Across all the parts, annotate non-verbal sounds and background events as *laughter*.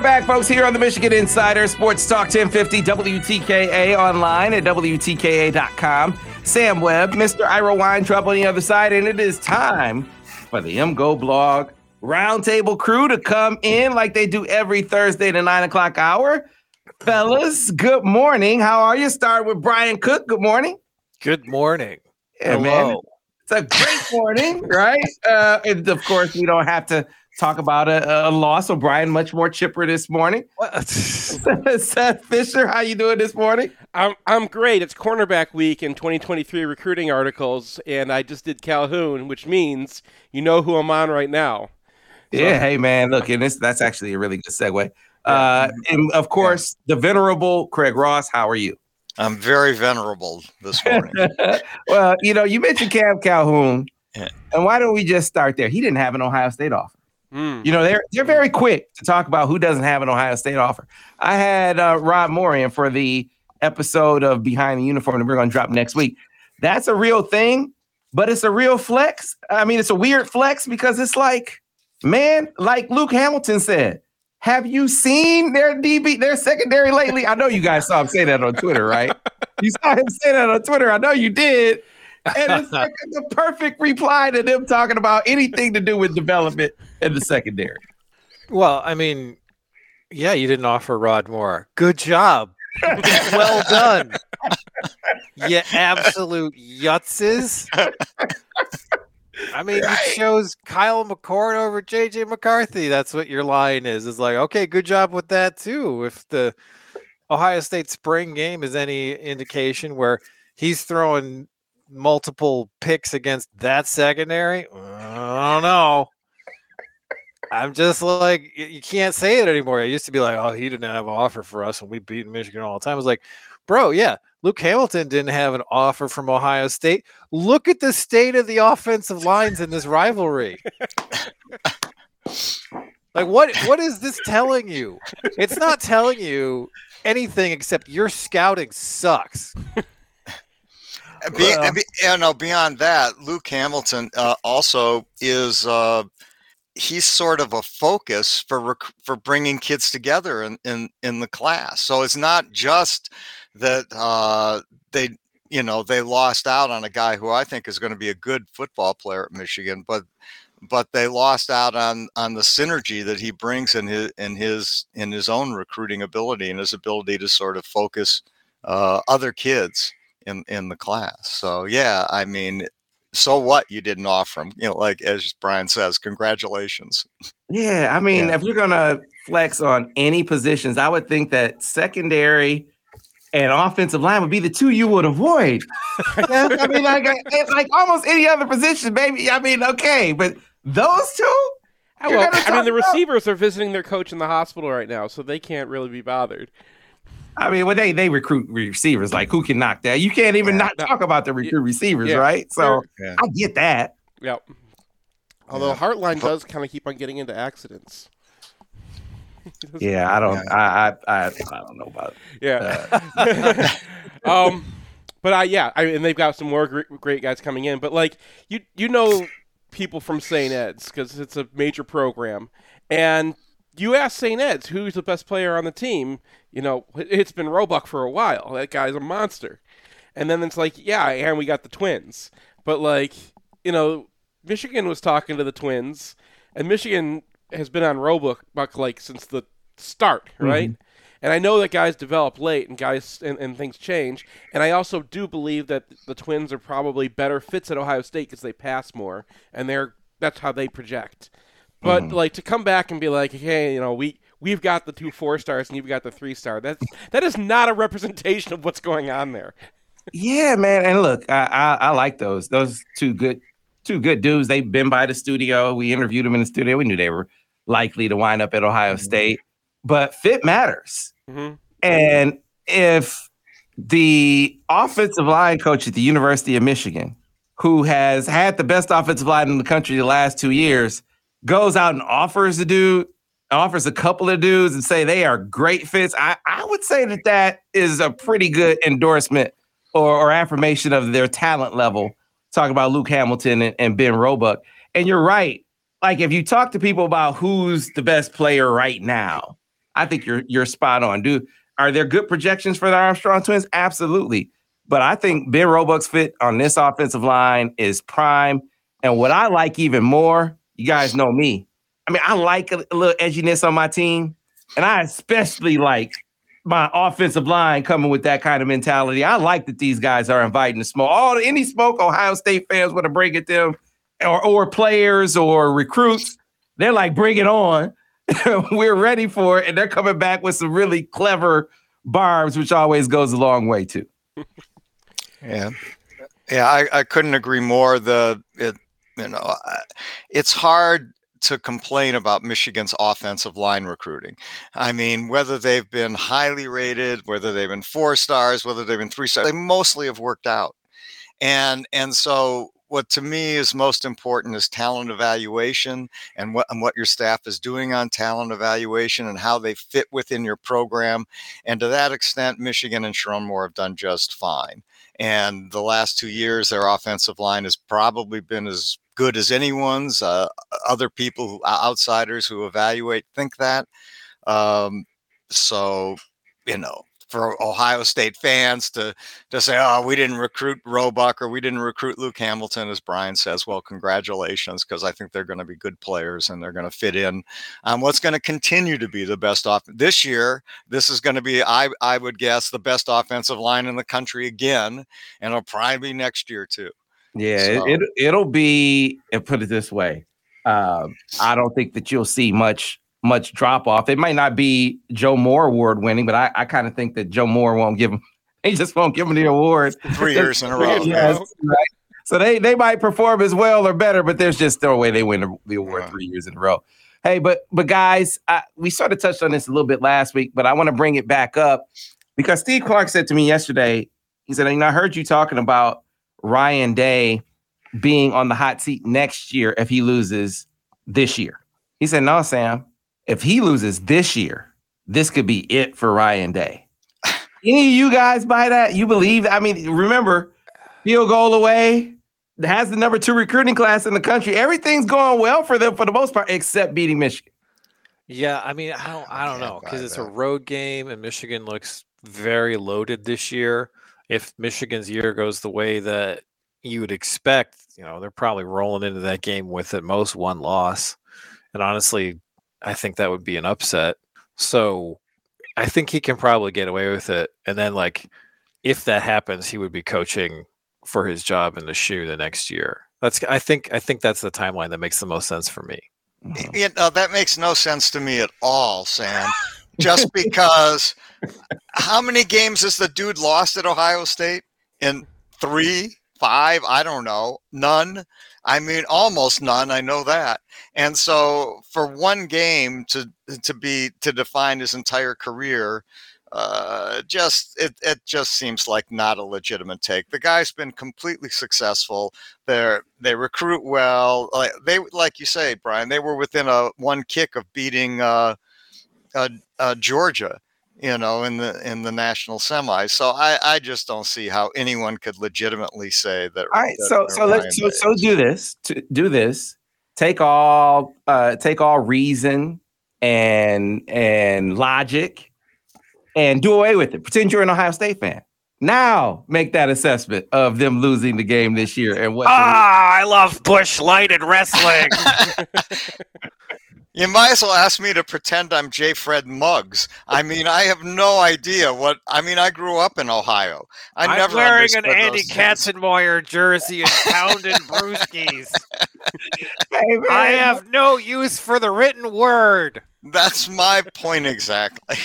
Are back, folks, here on the Michigan Insider Sports Talk 1050 WTKA online at WTKA.com. Sam Webb, Mr. Ira Weintraub on the other side, and it is time for the MGO blog roundtable crew to come in like they do every Thursday at the nine o'clock hour. Fellas, good morning. How are you? Start with Brian Cook. Good morning. Good morning. Yeah, man. It's a great morning, right? Uh, and of course, we don't have to talk about a, a loss. So Brian, much more chipper this morning. *laughs* *laughs* Seth Fisher, how you doing this morning? I'm I'm great. It's cornerback week in 2023 recruiting articles, and I just did Calhoun, which means you know who I'm on right now. So. Yeah, hey man, look, and this that's actually a really good segue. Uh, and of course, yeah. the venerable Craig Ross. How are you? I'm very venerable this morning. *laughs* well, you know, you mentioned Cam Calhoun, yeah. and why don't we just start there? He didn't have an Ohio State offer. Mm. You know, they're they're very quick to talk about who doesn't have an Ohio State offer. I had uh, Rob Morian for the episode of Behind the Uniform that we're going to drop next week. That's a real thing, but it's a real flex. I mean, it's a weird flex because it's like, man, like Luke Hamilton said, have you seen their DB, their secondary lately? I know you guys saw him say that on Twitter, right? you saw him say that on Twitter. I know you did. And it's like the perfect reply to them talking about anything to do with development in the secondary. Well, I mean, yeah, you didn't offer Rod Moore. Good job. well done. you absolute yutzes. I mean, right. you chose Kyle McCord over JJ McCarthy. That's what your line is. It's like, okay, good job with that too. If the Ohio State spring game is any indication where he's throwing multiple picks against that secondary, I don't know. I'm just like you can't say it anymore. I used to be like, oh, he didn't have an offer for us, and we beat Michigan all the time. I was like, bro, yeah, Luke Hamilton didn't have an offer from Ohio State. Look at the state of the offensive lines in this rivalry. like, what what is this telling you? It's not telling you anything except your scouting sucks. Be, be, you know, beyond that, Luke Hamilton uh, also is uh, he's sort of a focus for rec- for bringing kids together in, in in the class. So it's not just that uh, they you know they lost out on a guy who I think is going to be a good football player at Michigan, but but they lost out on on the synergy that he brings in his in his in his own recruiting ability and his ability to sort of focus uh, other kids in in the class. So yeah, I mean, so what you didn't offer him? You know, like as Brian says, congratulations. Yeah, I *laughs* mean, yeah. if you're gonna flex on any positions, I would think that secondary and offensive line would be the two you would avoid. I mean, like, like almost any other position, baby. I mean, okay, but those two. Well, I mean, the receivers are visiting their coach in the hospital right now, so they can't really be bothered. I mean, well, they they recruit receivers. Like, who can knock that? You can't even yeah, not no. talk about the recruit receivers, yeah. right? So yeah. I get that. Yep. Although Hartline does kind of keep on getting into accidents. *laughs* yeah, I don't. I, I I I don't know about. It. Yeah. Uh, *laughs* um, but I yeah, I and they've got some more great, great guys coming in. But like you you know people from St. Ed's because it's a major program, and you ask St. Ed's who's the best player on the team, you know, it's been Roebuck for a while. That guy's a monster. And then it's like, yeah, and we got the twins. But like, you know, Michigan was talking to the twins, and Michigan has been on Roebuck like since the start, right? Mm-hmm. And I know that guys develop late and guys and, and things change. And I also do believe that the Twins are probably better fits at Ohio State because they pass more and they're that's how they project. But mm-hmm. like to come back and be like, hey, you know, we we've got the two four stars and you've got the three star. That's that is not a representation of what's going on there. yeah, man. And look, I, I, I like those. Those two good two good dudes. They've been by the studio. We interviewed them in the studio. We knew they were likely to wind up at Ohio mm-hmm. State but fit matters. Mm-hmm. And if the offensive line coach at the University of Michigan, who has had the best offensive line in the country the last two years, goes out and offers a dude, offers a couple of dudes and say they are great fits, I, I would say that that is a pretty good endorsement or, or affirmation of their talent level. Talking about Luke Hamilton and, and Ben Roebuck. And you're right. Like if you talk to people about who's the best player right now, I think you're you're spot on. Do are there good projections for the Armstrong twins? Absolutely. But I think Ben Roebuck's fit on this offensive line is prime. And what I like even more, you guys know me. I mean, I like a, a little edginess on my team. And I especially like my offensive line coming with that kind of mentality. I like that these guys are inviting the smoke. All any smoke Ohio State fans want to bring at them, or or players or recruits, they're like, bring it on. *laughs* we're ready for it, and they're coming back with some really clever barbs, which always goes a long way too. yeah, yeah, I, I couldn't agree more. The it, you know, it's hard to complain about Michigan's offensive line recruiting. I mean, whether they've been highly rated, whether they've been four stars, whether they've been three stars, they mostly have worked out. And and so what to me is most important is talent evaluation and what and what your staff is doing on talent evaluation and how they fit within your program. And to that extent, Michigan and Sherrone Moore have done just fine. And the last two years, their offensive line has probably been as good as anyone's. Uh, other people, outsiders who evaluate, think that. Um, so, you know, for Ohio State fans to to say, "Oh, we didn't recruit Roebuck or we didn't recruit Luke Hamilton," as Brian says. Well, congratulations, because I think they're going to be good players and they're going to fit in. Um, what's going to continue to be the best off this year? This is going to be, I I would guess, the best offensive line in the country again, and it'll probably be next year too. Yeah, so. it, it will be. And put it this way, uh, I don't think that you'll see much much drop off. It might not be Joe Moore award winning, but I, I kind of think that Joe Moore won't give him. *laughs* He just won't give him the award three years in a row. *laughs* yes, right? So they they might perform as well or better, but there's just no way they win the, award three years in a row. Hey, but but guys, I, we sort of touched on this a little bit last week, but I want to bring it back up because Steve Clark said to me yesterday. He said, "I heard you talking about Ryan Day being on the hot seat next year if he loses this year." He said, "No, Sam if he loses this year, this could be it for Ryan Day. Any of you guys buy that? You believe? I mean, remember, field goal away has the number two recruiting class in the country. Everything's going well for them for the most part, except beating Michigan. Yeah, I mean, I don't, I don't know because it's a road game and Michigan looks very loaded this year. If Michigan's year goes the way that you would expect, you know, they're probably rolling into that game with at most one loss. And honestly, I think that would be an upset. So I think he can probably get away with it. And then, like, if that happens, he would be coaching for his job in the shoe the next year. That's I think I think that's the timeline that makes the most sense for me. Mm-hmm. You know, that makes no sense to me at all, Sam. Just *laughs* because how many games has the dude lost at Ohio State? In three, five, I don't know, none. I mean, almost none. I know that. And so, for one game to to be to define his entire career, uh, just it it just seems like not a legitimate take. The guy's been completely successful. They they recruit well. Like they like you say, Brian, they were within a one kick of beating uh, uh, uh Georgia you know, in the in the national semis. So I I just don't see how anyone could legitimately say that. All right, that so so let's so, so do this. To do this, take all uh take all reason and and logic and do away with it. Pretend you're an Ohio State fan. Now make that assessment of them losing the game this year and what. Ah, I love Busch Light and wrestling. *laughs* *laughs* You might as well ask me to pretend I'm J. Fred Muggs. I mean, I have no idea what. I mean, I grew up in Ohio. I I'm never wearing an Andy those. Katzenmoyer jersey and pounding brewskis. *laughs* Hey, man, I have no use for the written word. That's my point exactly.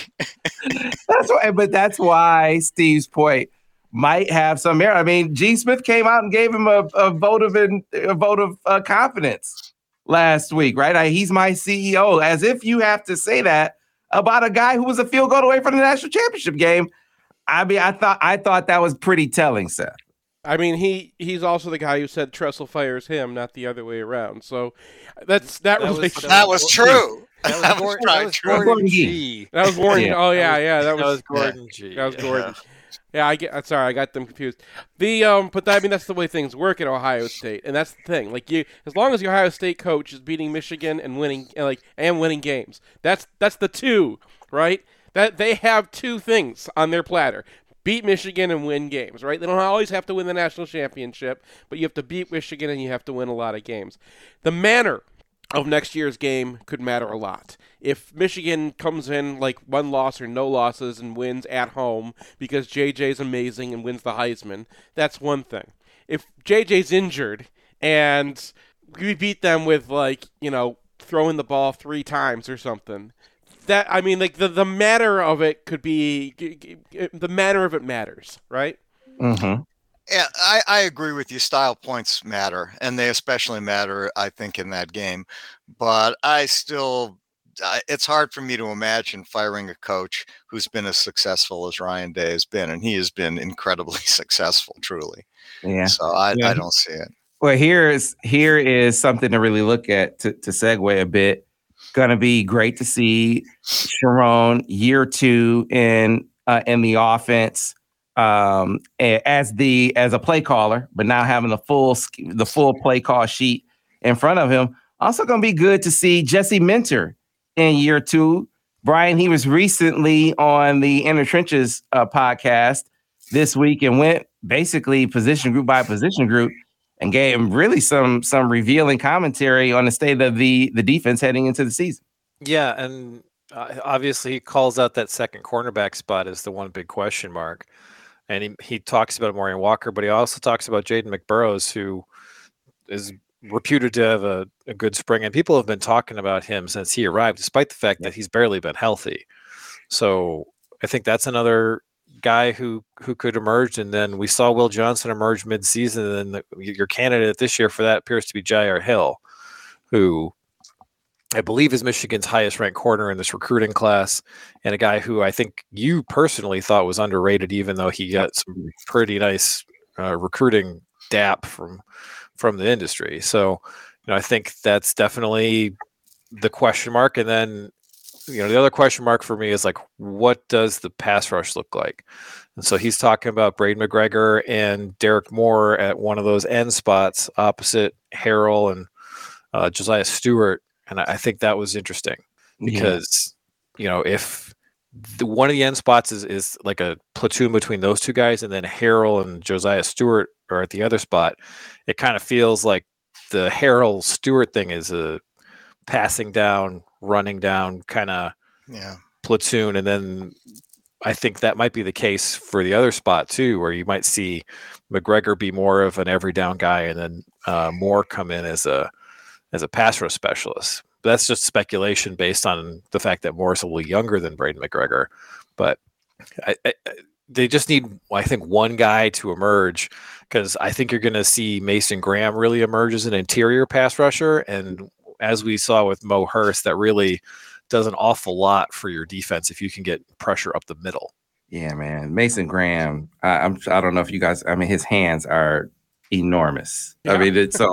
That's why, but that's why Steve's point might have some merit. I mean, Gene Smith came out and gave him a, a vote of in, a vote of uh, confidence last week, right? I, he's my CEO, as if you have to say that about a guy who was a field goal away from the national championship game. I mean, I thought I thought that was pretty telling, Seth. I mean, he he's also the guy who said Tressel fires him, not the other way around. So that's that, That was- relationship. that was true. *laughs* That was, Gordon, right, that was. Gordon Gee That was Warren. Yeah. Oh yeah, yeah. That That was was Gordon Gee that was. Gordon. Yeah, I get. Sorry, I got them confused. The um, but I mean that's the way things work at Ohio State, and that's the thing. Like you, as long as the Ohio State coach is beating Michigan and winning, and like and winning games, that's that's the two, right? That they have two things on their platter: beat Michigan and win games, right? They don't always have to win the national championship, but you have to beat Michigan and you have to win a lot of games. The manner of next year's game could matter a lot. If Michigan comes in like one loss or no losses and wins at home because JJ's amazing and wins the Heisman, that's one thing. If JJ's injured and we beat them with like, you know, throwing the ball 3 times or something, that I mean like the the matter of it could be the matter of it matters, right? Mm-hmm. Yeah, I, I agree with you. Style points matter, and they especially matter, I think, in that game. But I still, it's hard for me to imagine firing a coach who's been as successful as Ryan Day has been, and he has been incredibly *laughs* successful, truly. Yeah. So I, Yeah. I don't see it. Well, here's here is something to really look at to, to segue a bit. Going to be great to see Sherrone year two in uh, in the offense um, as the as a play caller, but now having the full the full play call sheet in front of him. Also, going to be good to see Jesse Minter in year two. Brian, he was recently on the Inner Trenches uh, podcast this week and went basically position group by position group and gave him really some some revealing commentary on the state of the the defense heading into the season. Yeah, and uh, obviously he calls out that second cornerback spot as the one big question mark, and he he talks about Amorion Walker, but he also talks about Ja'den McBurrows, who is reputed to have a, a good spring, and people have been talking about him since he arrived, despite the fact that he's barely been healthy. So I think that's another guy who who could emerge, and then we saw Will Johnson emerge mid-season, and the, your candidate this year for that appears to be Jyaire Hill, who I believe is Michigan's highest ranked corner in this recruiting class, and a guy who I think you personally thought was underrated, even though he got some pretty nice uh, recruiting dap from from the industry. So, you know, I think that's definitely the question mark. And then, you know, the other question mark for me is like, what does the pass rush look like? And so he's talking about Braden McGregor and Derrick Moore at one of those end spots opposite Harrell and uh, Josiah Stewart and I, I think that was interesting because you know if the one of the end spots is is like a platoon between those two guys, and then Harrell and Josiah Stewart are at the other spot, it kind of feels like the Harrell Stewart thing is a passing down, running down kind of Yeah. platoon, and then I think that might be the case for the other spot too, where you might see McGregor be more of an every down guy, and then uh, Moore come in as a as a pass rush specialist. But that's just speculation based on the fact that Moore's a little younger than Braden McGregor, but I, I, they just need, I think, one guy to emerge because I think you're going to see Mason Graham really emerge as an interior pass rusher, and as we saw with Mo Hurst, that really does an awful lot for your defense if you can get pressure up the middle. Yeah, man. Mason Graham. I, I'm. I don't know if you guys. I mean, his hands are enormous. I mean, it's so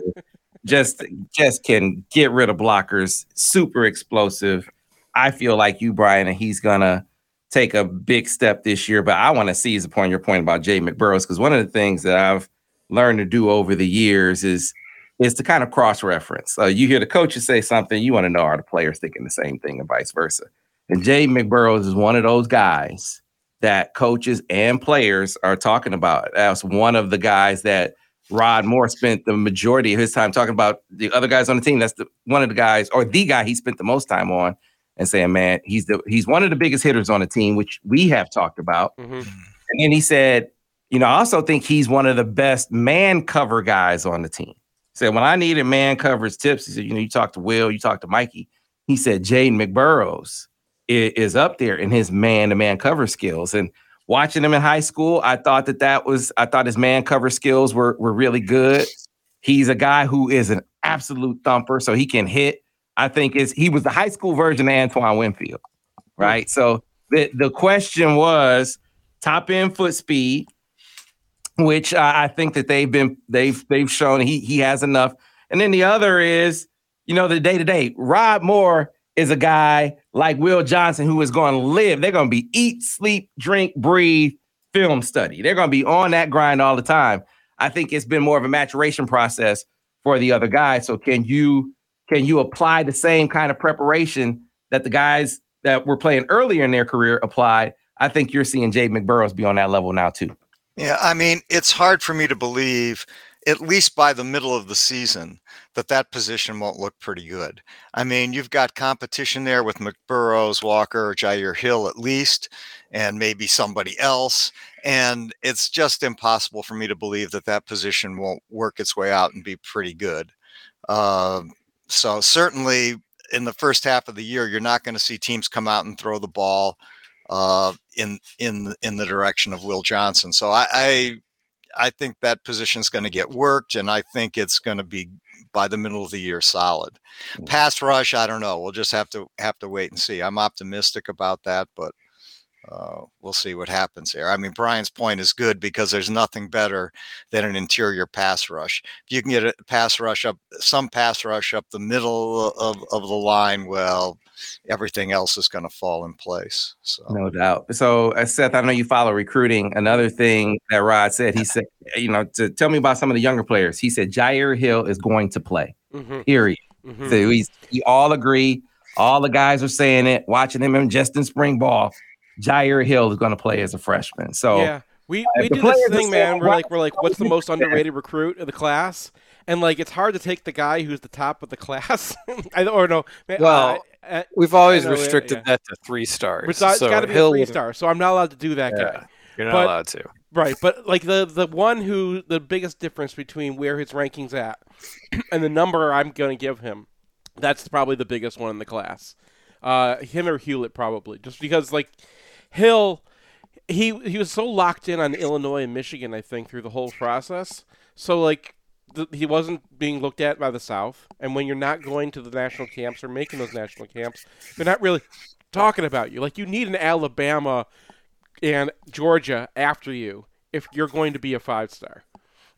just just can get rid of blockers. Super explosive. I feel like you, Brian, and he's gonna take a big step this year. But I want to seize upon your point about Jay McBurrows because one of the things that I've learned to do over the years is is to kind of cross reference. Uh, you hear the coaches say something, you want to know are the players thinking the same thing, and vice versa. And Jay McBurrows is one of those guys that coaches and players are talking about. That's one of the guys that Rod Moore spent the majority of his time talking about the other guys on the team. That's the one of the guys or the guy he spent the most time on and saying, man, he's the he's one of the biggest hitters on the team, which we have talked about. Mm-hmm. And then he said, you know, I also think he's one of the best man cover guys on the team. He said, when I needed man covers tips, he said, you know, you talk to Will, you talk to Mikey. He said, Ja'den McBurrows is, is up there in his man to man cover skills. And watching him in high school, I thought that that was, I thought his man cover skills were, were really good. He's a guy who is an absolute thumper, so he can hit. I think is he was the high school version of Antoine Winfield, right? So the the question was top end foot speed, which I, I think that they've been they've they've shown he he has enough. And then the other is, you know, the day to day. Rod Moore is a guy like Will Johnson who is going to live. They're going to be eat, sleep, drink, breathe, film study. They're going to be on that grind all the time. I think it's been more of a maturation process for the other guys. So can you can you apply the same kind of preparation that the guys that were playing earlier in their career applied? I think you're seeing Jay McBurrows be on that level now too. Yeah, I mean, it's hard for me to believe, at least by the middle of the season, that that position won't look pretty good. I mean, you've got competition there with McBurrows, Walker, Jyaire Hill at least, and maybe somebody else. And it's just impossible for me to believe that that position won't work its way out and be pretty good. Uh, so certainly in the first half of the year, you're not going to see teams come out and throw the ball uh, in in in the direction of Will Johnson. So I I, I think that position is going to get worked, and I think it's going to be by the middle of the year solid. Mm. Pass rush, I don't know. We'll just have to have to wait and see. I'm optimistic about that, but uh, we'll see what happens here. I mean, Brian's point is good because there's nothing better than an interior pass rush. If you can get a pass rush up, some pass rush up the middle of, of the line, well, everything else is going to fall in place. So no doubt. So uh, Seth, I know you follow recruiting. Another thing that Rod said, he said, you know, to tell me about some of the younger players. He said Jyaire Hill is going to play. Mm-hmm. Period. Mm-hmm. So we we all agree. All the guys are saying it. Watching him in Justin spring ball Jyaire Hill is going to play as a freshman. So yeah, we, we do this thing, man. We're like we're like, what's the most underrated recruit of the class? And like, it's hard to take the guy who's the top of the *laughs* class. I or no. well, uh, we've always restricted yeah. that to three stars. It's, so got to be Hill three star. So I'm not allowed to do that yeah, guy. You're not but, allowed to. Right, but like the the one who the biggest difference between where his rankings at *clears throat* and the number I'm going to give him, that's probably the biggest one in the class. Uh, him or Hewlett probably, just because like Hill, he he was so locked in on Illinois and Michigan, I think, through the whole process. So like the, he wasn't being looked at by the South, and when you're not going to the national camps or making those national camps, they're not really talking about you. Like you need an Alabama and Georgia after you if you're going to be a five star.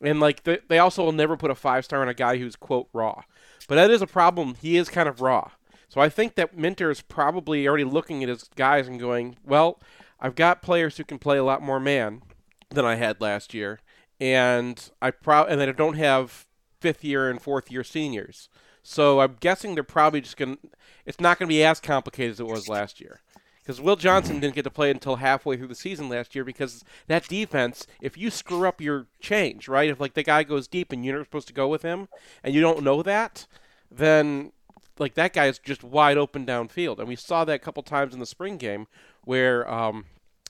And like they, they also will never put a five star on a guy who's quote raw. But that is a problem. He is kind of raw. So I think that Minter is probably already looking at his guys and going, well, I've got players who can play a lot more man than I had last year, and I pro- and I don't have fifth year and fourth year seniors. So I'm guessing they're probably just going to it's not going to be as complicated as it was last year. Because Will Johnson didn't get to play until halfway through the season last year because that defense, if you screw up your change, right? If like the guy goes deep and you're not supposed to go with him and you don't know that, then like that guy is just wide open downfield, and we saw that a couple times in the spring game where um,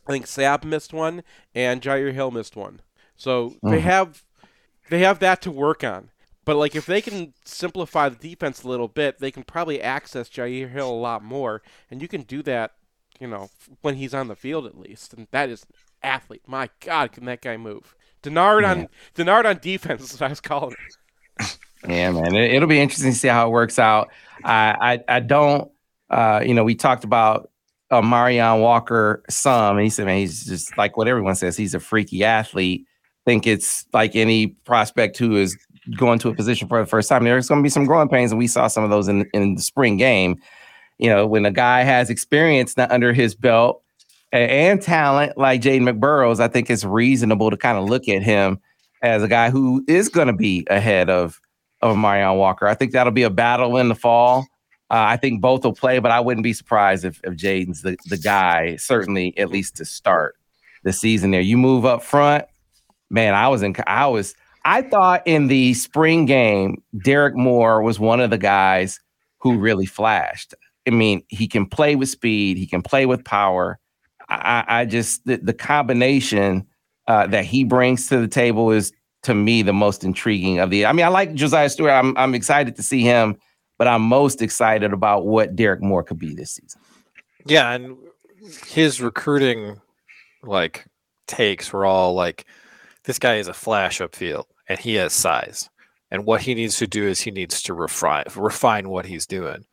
I think Sabb missed one and Jyaire Hill missed one. So mm-hmm. they have they have that to work on. But like if they can simplify the defense a little bit, they can probably access Jyaire Hill a lot more, and you can do that, you know, when he's on the field at least. And that is athlete. My God, can that guy move? Denard yeah. on Denard on defense is what I was calling it. Yeah, man, it, will be interesting to see how it works out. I, I, I don't, uh, you know, we talked about uh, Amorion Walker some, and he said, man, he's just like what everyone says. He's a freaky athlete. Think it's like any prospect who is going to a position for the first time. There's going to be some growing pains, and we saw some of those in in the spring game. You know, when a guy has experience not under his belt and, and talent like Ja'den McBurrows, I think it's reasonable to kind of look at him as a guy who is going to be ahead of of Amorion Walker. I think that'll be a battle in the fall. Uh, I think both will play, but I wouldn't be surprised if, if Ja'den's the, the guy, certainly at least to start the season there. You move up front, man. I was in, I was, I thought in the spring game, Derrick Moore was one of the guys who really flashed. I mean, he can play with speed, he can play with power. I, I just the, the combination uh, that he brings to the table is to me the most intriguing of the. I mean, I like Josiah Stewart. I'm I'm excited to see him, but I'm most excited about what Derrick Moore could be this season. Yeah, and his recruiting like takes were all like this guy is a flash upfield and he has size. And what he needs to do is he needs to refine refine what he's doing.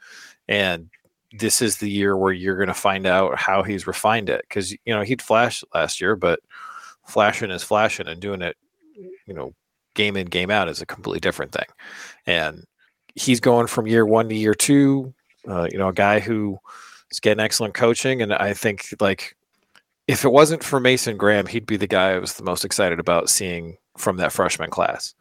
And this is the year where you're going to find out how he's refined it because you know he'd flash last year, but flashing is flashing and doing it, you know, game in game out is a completely different thing. And he's going from year one to year two. Uh, you know, a guy who is getting excellent coaching, and I think like if it wasn't for Mason Graham, he'd be the guy I was the most excited about seeing from that freshman class.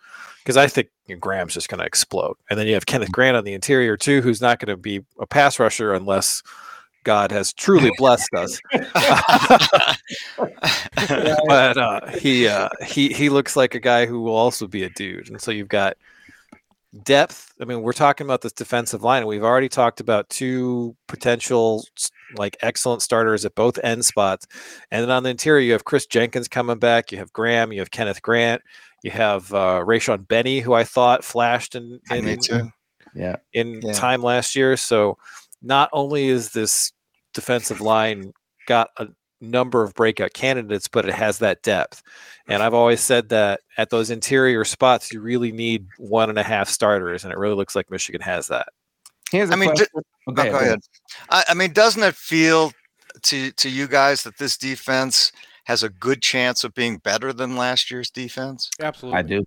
Because I think you know, Graham's just going to explode. And then you have Kenneth Grant on the interior, too, who's not going to be a pass rusher unless God has truly blessed us. *laughs* but uh, he uh, he he looks like a guy who will also be a dude. And so you've got depth. I mean, we're talking about this defensive line, and we've already talked about two potential like excellent starters at both end spots. And then on the interior, you have Chris Jenkins coming back. You have Graham. You have Kenneth Grant. You have uh, Rayshaun Benny, who I thought flashed in, in Me too. Yeah. in Yeah. time last year. So not only is this defensive line got a number of breakout candidates, but it has that depth. And I've always said that at those interior spots, you really need one and a half starters, and it really looks like Michigan has that. Here's a I mean, question. d- Oh, Oh, go ahead. I, I mean, doesn't it feel to to you guys that this defense has a good chance of being better than last year's defense? Absolutely. I do.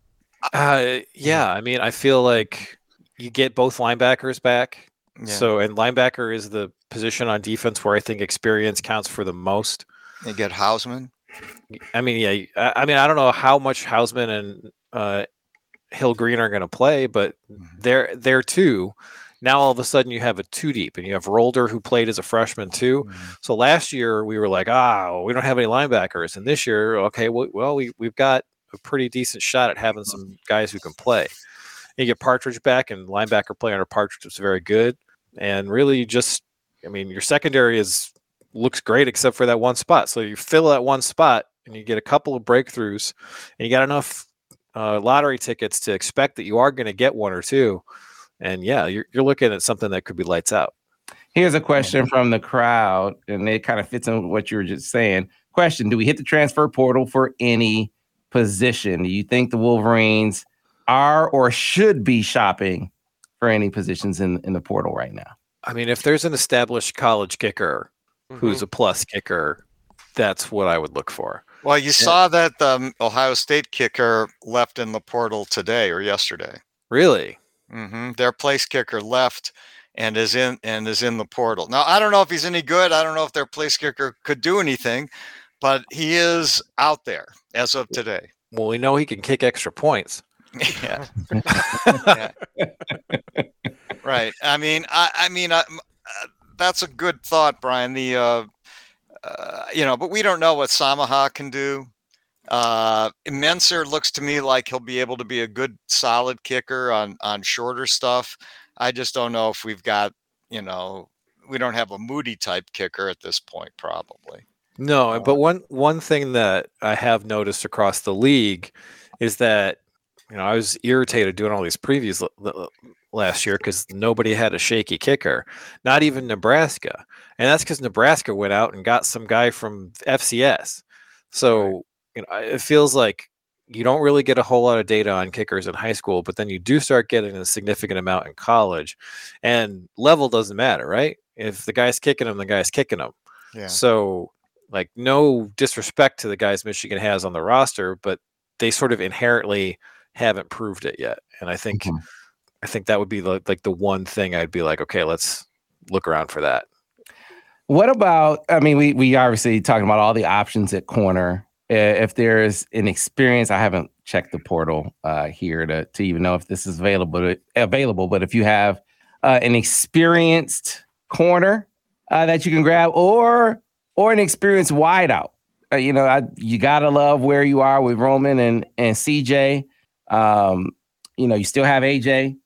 Uh, yeah, I mean, I feel like you get both linebackers back. Yeah. So, and linebacker is the position on defense where I think experience counts for the most. you get Hausmann. I mean, yeah. I, I mean, I don't know how much Hausmann and uh, Hill Green are going to play, but Mhm. they're there too. Now all of a sudden you have a two deep, and you have Rolder who played as a freshman too. So last year we were like, ah, we don't have any linebackers, and this year, okay, well, well we we've got a pretty decent shot at having some guys who can play. And You get Partridge back, and linebacker play under Partridge was very good, and really just, I mean, your secondary is looks great except for that one spot. So you fill that one spot, and you get a couple of breakthroughs, and you got enough uh, lottery tickets to expect that you are going to get one or two. And yeah, you're, you're looking at something that could be lights out. Here's a question from the crowd, and it kind of fits in with what you were just saying. Question Do we hit the transfer portal for any position? Do you think the Wolverines are or should be shopping for any positions in, in the portal right now? I mean, if there's an established college kicker who's a plus kicker, that's what I would look for. Well, you saw that the um, Ohio State kicker left in the portal today or yesterday. Really? Hmm Their place kicker left and is in and is in the portal. Now I don't know if he's any good. I don't know if their place kicker could do anything, but he is out there as of today. Well, we know he can kick extra points. *laughs* yeah. *laughs* right. I mean, I, I mean, I, m- uh, that's a good thought, Brian. The, uh, uh, you know, but we don't know what Samaha can do. Uh, Menser looks to me like he'll be able to be a good, solid kicker on on shorter stuff. I just don't know if we've got, you know, we don't have a Moody type kicker at this point, probably. No, but one one thing that I have noticed across the league is that you know I was irritated doing all these previews l- l- last year because nobody had a shaky kicker, not even Nebraska, and that's because Nebraska went out and got some guy from FCS. So you know it feels like you don't really get a whole lot of data on kickers in high school, but then you do start getting a significant amount in college, and level doesn't matter, right? If the guy's kicking them, the guy's kicking them. Yeah. So, like, no disrespect to the guys Michigan has on the roster, but they sort of inherently haven't proved it yet. And I think, Mhm. I think that would be the, like the one thing I'd be like, okay, let's look around for that. What about? I mean, we we obviously talking about all the options at corner. If there's an experience, I haven't checked the portal uh, here to to even know if this is available. Available, but if you have uh, an experienced corner uh, that you can grab, or or an experienced wideout, uh, you know, I, you gotta love where you are with Roman and and CJ. Um, you know, you still have AJ.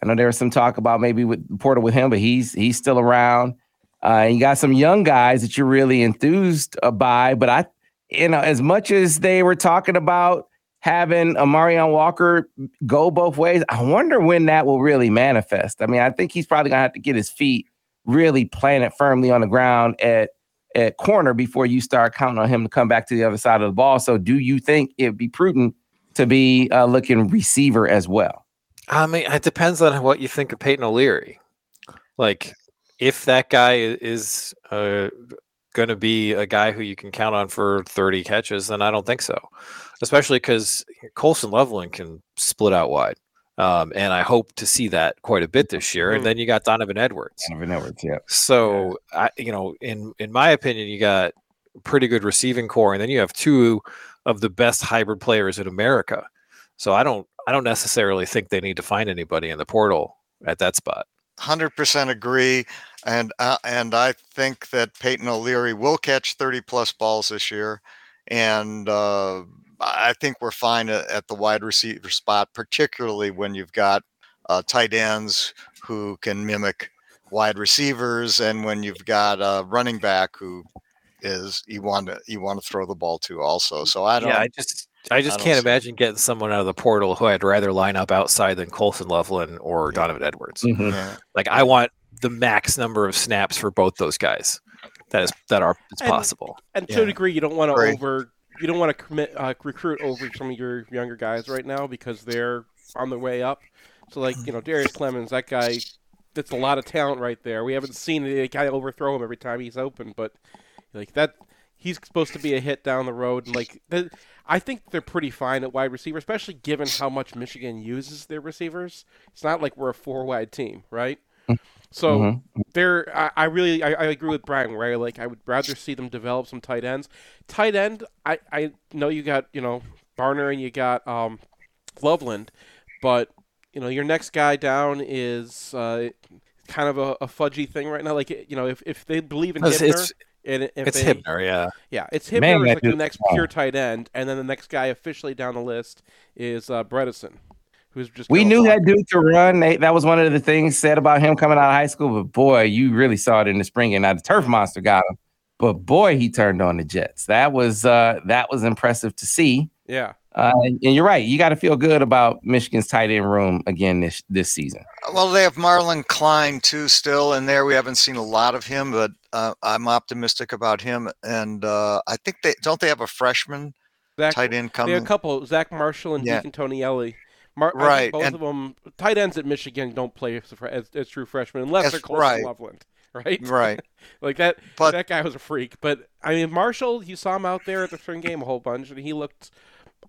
I know there was some talk about maybe with portal with him, but he's he's still around. Uh, and you got some young guys that you're really enthused uh, by. But I, you know, as much as they were talking about having Amorion Walker go both ways, I wonder when that will really manifest. I mean, I think he's probably gonna have to get his feet really planted firmly on the ground at at corner before you start counting on him to come back to the other side of the ball. So, do you think it'd be prudent to be uh, looking receiver as well? I mean, it depends on what you think of Peyton O'Leary. Like, if that guy is uh, going to be a guy who you can count on for 30 catches, then I don't think so. Especially because Colston Loveland can split out wide. Um, and I hope to see that quite a bit this year. And mm-hmm. then you got Donovan Edwards. Donovan Edwards, yeah. So, I, you know, in in my opinion, you got pretty good receiving core, and then you have two of the best hybrid players in America. So I don't I don't necessarily think they need to find anybody in the portal at that spot. Hundred percent agree, and uh, and I think that Peyton O'Leary will catch thirty plus balls this year, and uh, I think we're fine at, at, the wide receiver spot, particularly when you've got uh, tight ends who can mimic wide receivers, and when you've got a running back who is you want to you want to throw the ball to also. So I don't. Yeah, I just I just I can't imagine getting someone out of the portal who I'd rather line up outside than Colston Loveland or Donovan Edwards. Mm-hmm. Yeah. Like I want the max number of snaps for both those guys. That is that are it's and, possible. And to yeah. a degree, you don't want to over you don't want to commit uh, recruit over some of your younger guys right now because they're on their way up. So like you know Darrius Clemons, that guy, that's a lot of talent right there. We haven't seen it. Kind of overthrow him every time he's open, but like that, he's supposed to be a hit down the road. And like the, I think they're pretty fine at wide receiver, especially given how much Michigan uses their receivers. It's not like we're a four wide team, right? So mm-hmm. there, I, I, really I, I, agree with Brian. Where like I would rather see them develop some tight ends. Tight end, I, I know you got you know Barner and you got um, Loveland, but you know your next guy down is uh, kind of a, a, fudgy thing right now. Like you know if, if they believe in Hibner, it's, and it's they, Hibner, yeah, yeah, it's Hibner Man, is like the next pure tight end, and then the next guy officially down the list is uh, Bredeson who's just we knew that dude to run. They, that was one of the things said about him coming out of high school. But boy, you really saw it in the spring. And now the turf monster got him. But boy, he turned on the Jets. That was uh, that was impressive to see. Yeah. Uh, and, and, you're right. You got to feel good about Michigan's tight end room again this this season. Well, they have Marlon Klein too still in there. We haven't seen a lot of him, but uh, I'm optimistic about him. And uh, I think they don't they have a freshman Zach, tight end coming. a couple, Zach Marshall and yeah. Deakon Tonielli. Mar- right. both and, of them, tight ends at Michigan don't play as, as, as true freshmen unless they're close right. to Loveland. *laughs* Right. Right. *laughs* like that. But, that guy was a freak. But I mean, Marshall, you saw him out there at the spring game a whole bunch, and he looked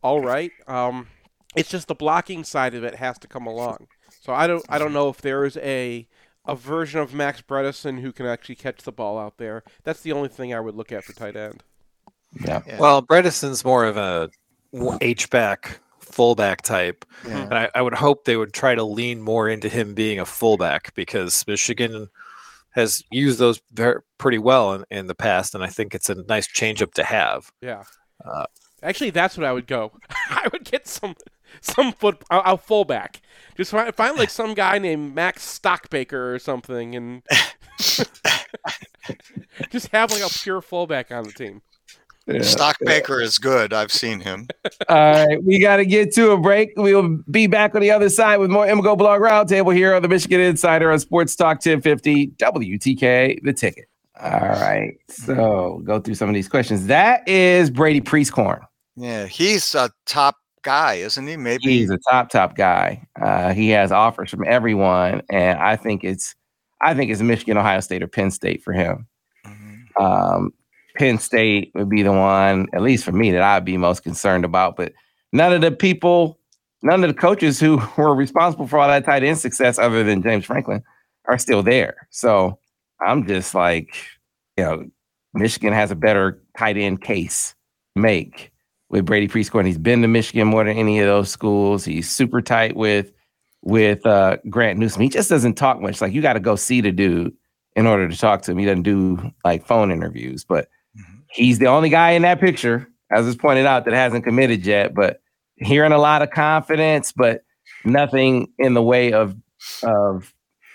all right. Um, it's just the blocking side of it has to come along. So I don't, I don't know if there is a a version of Max Bredeson who can actually catch the ball out there. That's the only thing I would look at for tight end. Yeah. yeah. Well, Bredeson's more of a H back fullback type. Yeah. And I, I, would hope they would try to lean more into him being a fullback because Michigan has used those very, pretty well in, in the past, and I think it's a nice changeup to have. Yeah. Uh, Actually, that's what I would go. *laughs* I would get some some foot a, fullback. Just find, find like some guy named Mack Stockbaker or something, and *laughs* *laughs* just have like a pure fullback on the team. Yeah. Stockbaker is good. I've seen him. *laughs* All right, we got to get to a break. We'll be back on the other side with more MGO Blog Roundtable here on the Michigan Insider on Sports Talk 1050 WTK, the ticket. All right, so go through some of these questions. That is Brady Prieskorn. Yeah, he's a top guy, isn't he? Maybe he's a top top guy. Uh, he has offers from everyone, and I think it's I think it's Michigan, Ohio State, or Penn State for him. Mm-hmm. Um, Penn State would be the one, at least for me, that I'd be most concerned about. But none of the people, none of the coaches who *laughs* were responsible for all that tight end success, other than James Franklin, are still there. So I'm just like, you know, Michigan has a better tight end case make with Brady Prieskorn. He's been to Michigan more than any of those schools. He's super tight with with uh, Grant Newsome. He just doesn't talk much. Like you got to go see the dude in order to talk to him. He doesn't do like phone interviews, but He's the only guy in that picture, as is pointed out, that hasn't committed yet. But hearing a lot of confidence, but nothing in the way of of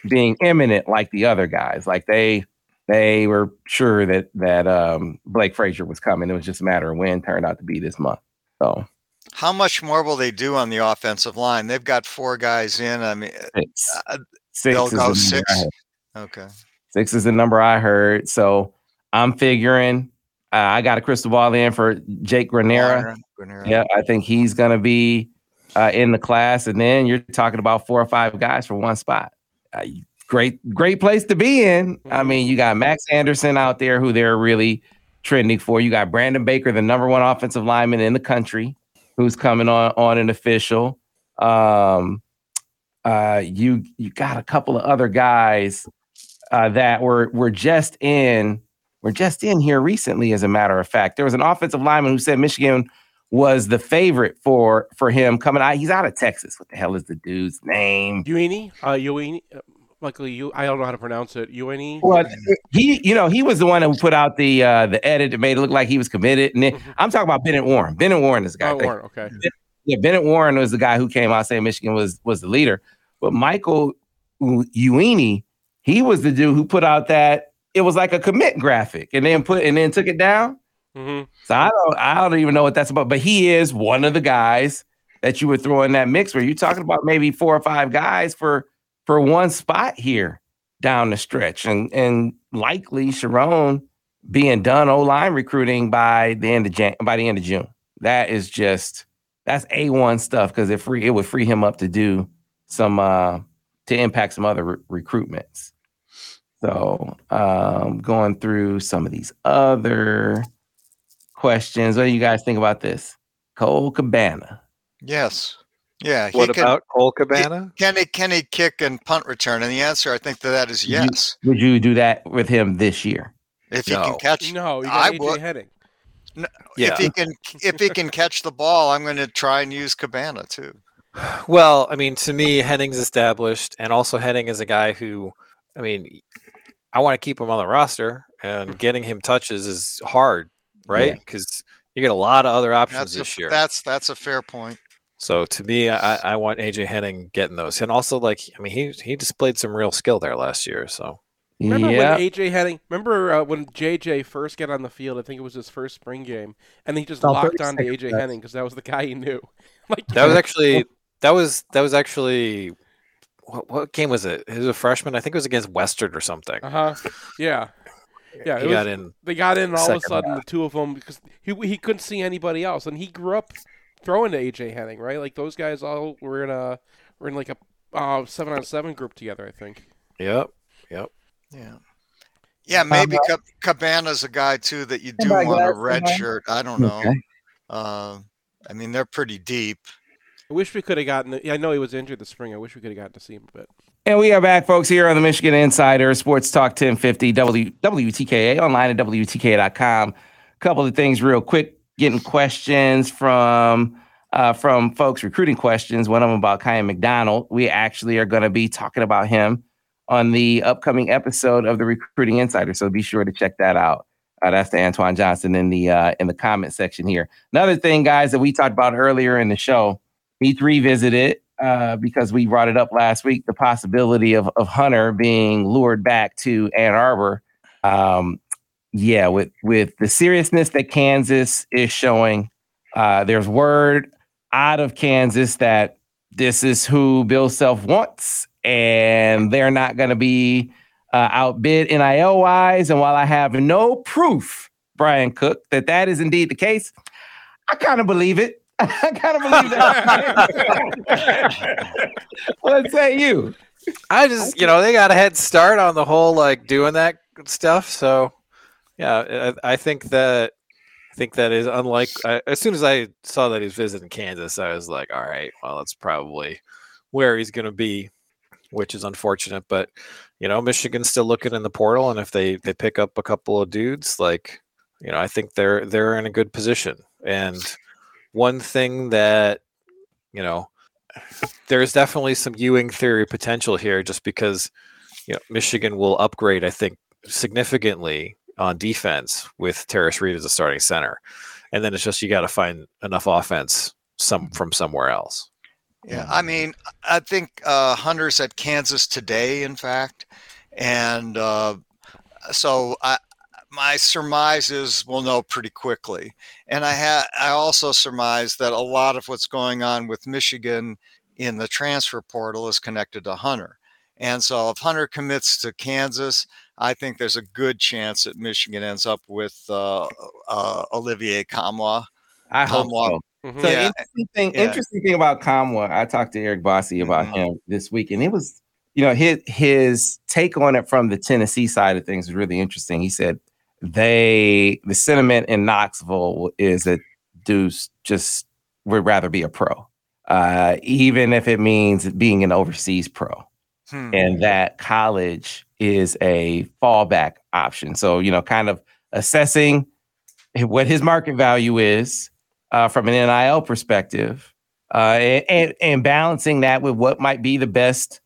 being imminent like the other guys. Like they they were sure that that um, Blake Frazier was coming. It was just a matter of when. Turned out to be this month. So, how much more will they do on the offensive line? They've got four guys in. I mean, six. Uh, six they'll go six. Okay. Six is the number I heard. So I'm figuring uh, I got a crystal ball in for Jake Guarnera. Guarnera. Yeah, I think he's going to be uh, in the class. And then you're talking about four or five guys for one spot. Uh, great, great place to be in. I mm-hmm. mean, you got Max Anderson out there who they're really trending for. You got Brandon Baker, the number one offensive lineman in the country, who's coming on on an official. Um, uh, you you got a couple of other guys uh, that were were just in were just in here recently. As a matter of fact, there was an offensive lineman who said Michigan was the favorite for for him coming out. He's out of Texas. What the hell is the dude's name? Uini. Uh, Uini. Uh, Michael, you I don't know how to pronounce it. Uini. Well, he, you know, he was the one who put out the uh, the edit that made it look like he was committed. And then, mm-hmm. I'm talking about Bennett Warren. Bennett Warren is the guy. Oh, Warren, okay. Yeah, Bennett Warren was the guy who came out saying Michigan was was the leader. But Michael Uini, he was the dude who put out that it was like a commit graphic and then put and then took it down. Mm-hmm. So I don't I don't even know what that's about. But he is one of the guys that you would throw in that mix where you're talking about maybe four or five guys for for one spot here down the stretch. And and likely Sherrone being done O line recruiting by the end of Jan- by the end of June. That is just that's a one stuff because it free it would free him up to do some uh to impact some other re- recruitments. So, um, going through some of these other questions. What do you guys think about this? Cole Cabana. Yes. Yeah. What about Cole Cabana? Can he can he kick and punt return? And the answer, I think, to that is yes. Would you, would you do that with him this year? If no. he can catch, no, you got I AJ would. Henning. No, yeah. If he can, if he can catch the ball, I'm going to try and use Cabana too. Well, I mean, to me, Henning's established, and also Henning is a guy who, I mean, I want to keep him on the roster, and mm-hmm. getting him touches is hard, right? Because yeah. you get a lot of other options that's this a, year. That's that's a fair point. So to me, I, I want AJ Henning getting those, and also like I mean, he he displayed some real skill there last year. So remember yeah. when AJ Henning? Remember uh, when JJ first got on the field? I think it was his first spring game, and he just locked on to AJ Henning because that was the guy he knew. *laughs* like that was *laughs* actually that was that was actually what, what game was it? He was a freshman. I think it was against Western or something. Uh huh. Yeah. Yeah, he was, got in. They got in, and all of a sudden, half. the two of them because he he couldn't see anybody else, and he grew up throwing to AJ Henning, right? Like those guys all were in a were in like a uh, seven on seven group together, I think. Yep. Yep. Yeah. Yeah, maybe uh, Cabana's a guy too that you do want a red shirt. I don't know. Okay. Uh, I mean, they're pretty deep. I wish we could have gotten. I know he was injured this spring. I wish we could have gotten to see him but. And we are back, folks, here on the Michigan Insider Sports Talk 1050 w, WTKA online at WTKA.com. A couple of things, real quick. Getting questions from uh, from folks, recruiting questions. One of them about Kiyan McDonald. We actually are going to be talking about him on the upcoming episode of the Recruiting Insider. So be sure to check that out. Uh, that's the Antoine Johnson in the uh, in the comment section here. Another thing, guys, that we talked about earlier in the show need to revisit it uh, because we brought it up last week. The possibility of of Hunter being lured back to Ann Arbor. Um, yeah, with with the seriousness that Kansas is showing, uh, there's word out of Kansas that this is who Bill Self wants, and they're not going to be uh, outbid NIL wise. And while I have no proof, Brian Cook, that that is indeed the case, I kind of believe it. *laughs* I kind of believe that. *laughs* Let's say you. I just, you know, they got a head start on the whole like doing that stuff. So, yeah, I, I think that I think that is unlike. I, as soon as I saw that he's visiting Kansas, I was like, all right, well, that's probably where he's going to be, which is unfortunate. But you know, Michigan's still looking in the portal, and if they they pick up a couple of dudes, like you know, I think they're they're in a good position. And one thing that you know there's definitely some Ewing theory potential here, just because you know Michigan will upgrade, I think, significantly on defense with Tarris Reed as a starting center, and then it's just you got to find enough offense some from somewhere else. Yeah, I mean, I think uh, Hunter's at Kansas today, in fact, and uh, so I, my surmise is we'll know pretty quickly. And I had I also surmise that a lot of what's going on with Michigan in the transfer portal is connected to Hunter. And so if Hunter commits to Kansas, I think there's a good chance that Michigan ends up with uh, uh, Olivier Nkamhoua. I hope so. Mm-hmm. So yeah. interesting thing, yeah. interesting thing about Nkamhoua, I talked to Eric Bossi about mm-hmm. him this week, and it was, you know, his his take on it from the Tennessee side of things was really interesting. He said they the sentiment in Knoxville is that dudes just would rather be a pro, uh, even if it means being an overseas pro, hmm. and that college is a fallback option. So you know, kind of assessing what his market value is uh, from an NIL perspective, uh, and and balancing that with what might be the best,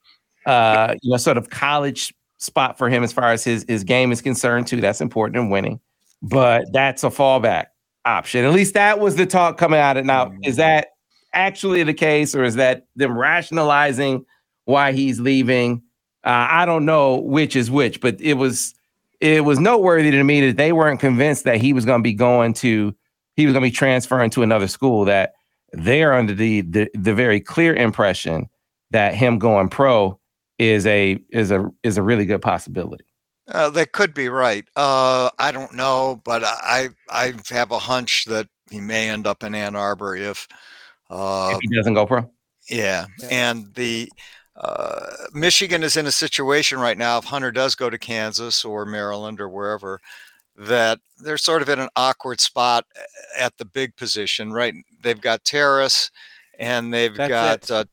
uh, you know, sort of college spot for him as far as his his game is concerned too. That's important in winning, but that's a fallback option. At least that was the talk coming out of now. Is that actually the case, or is that them rationalizing why he's leaving? Uh, I don't know which is which, but it was it was noteworthy to me that they weren't convinced that he was going to be going to he was going to be transferring to another school. That they're under the, the the very clear impression that him going pro is a is a is a really good possibility. Uh, they could be right. Uh, I don't know, but I I have a hunch that he may end up in Ann Arbor if uh, if he doesn't go pro. Yeah, yeah. and the uh, Michigan is in a situation right now. If Hunter does go to Kansas or Maryland or wherever, that they're sort of in an awkward spot at the big position. Right, they've got Tarris, and they've That's got uh,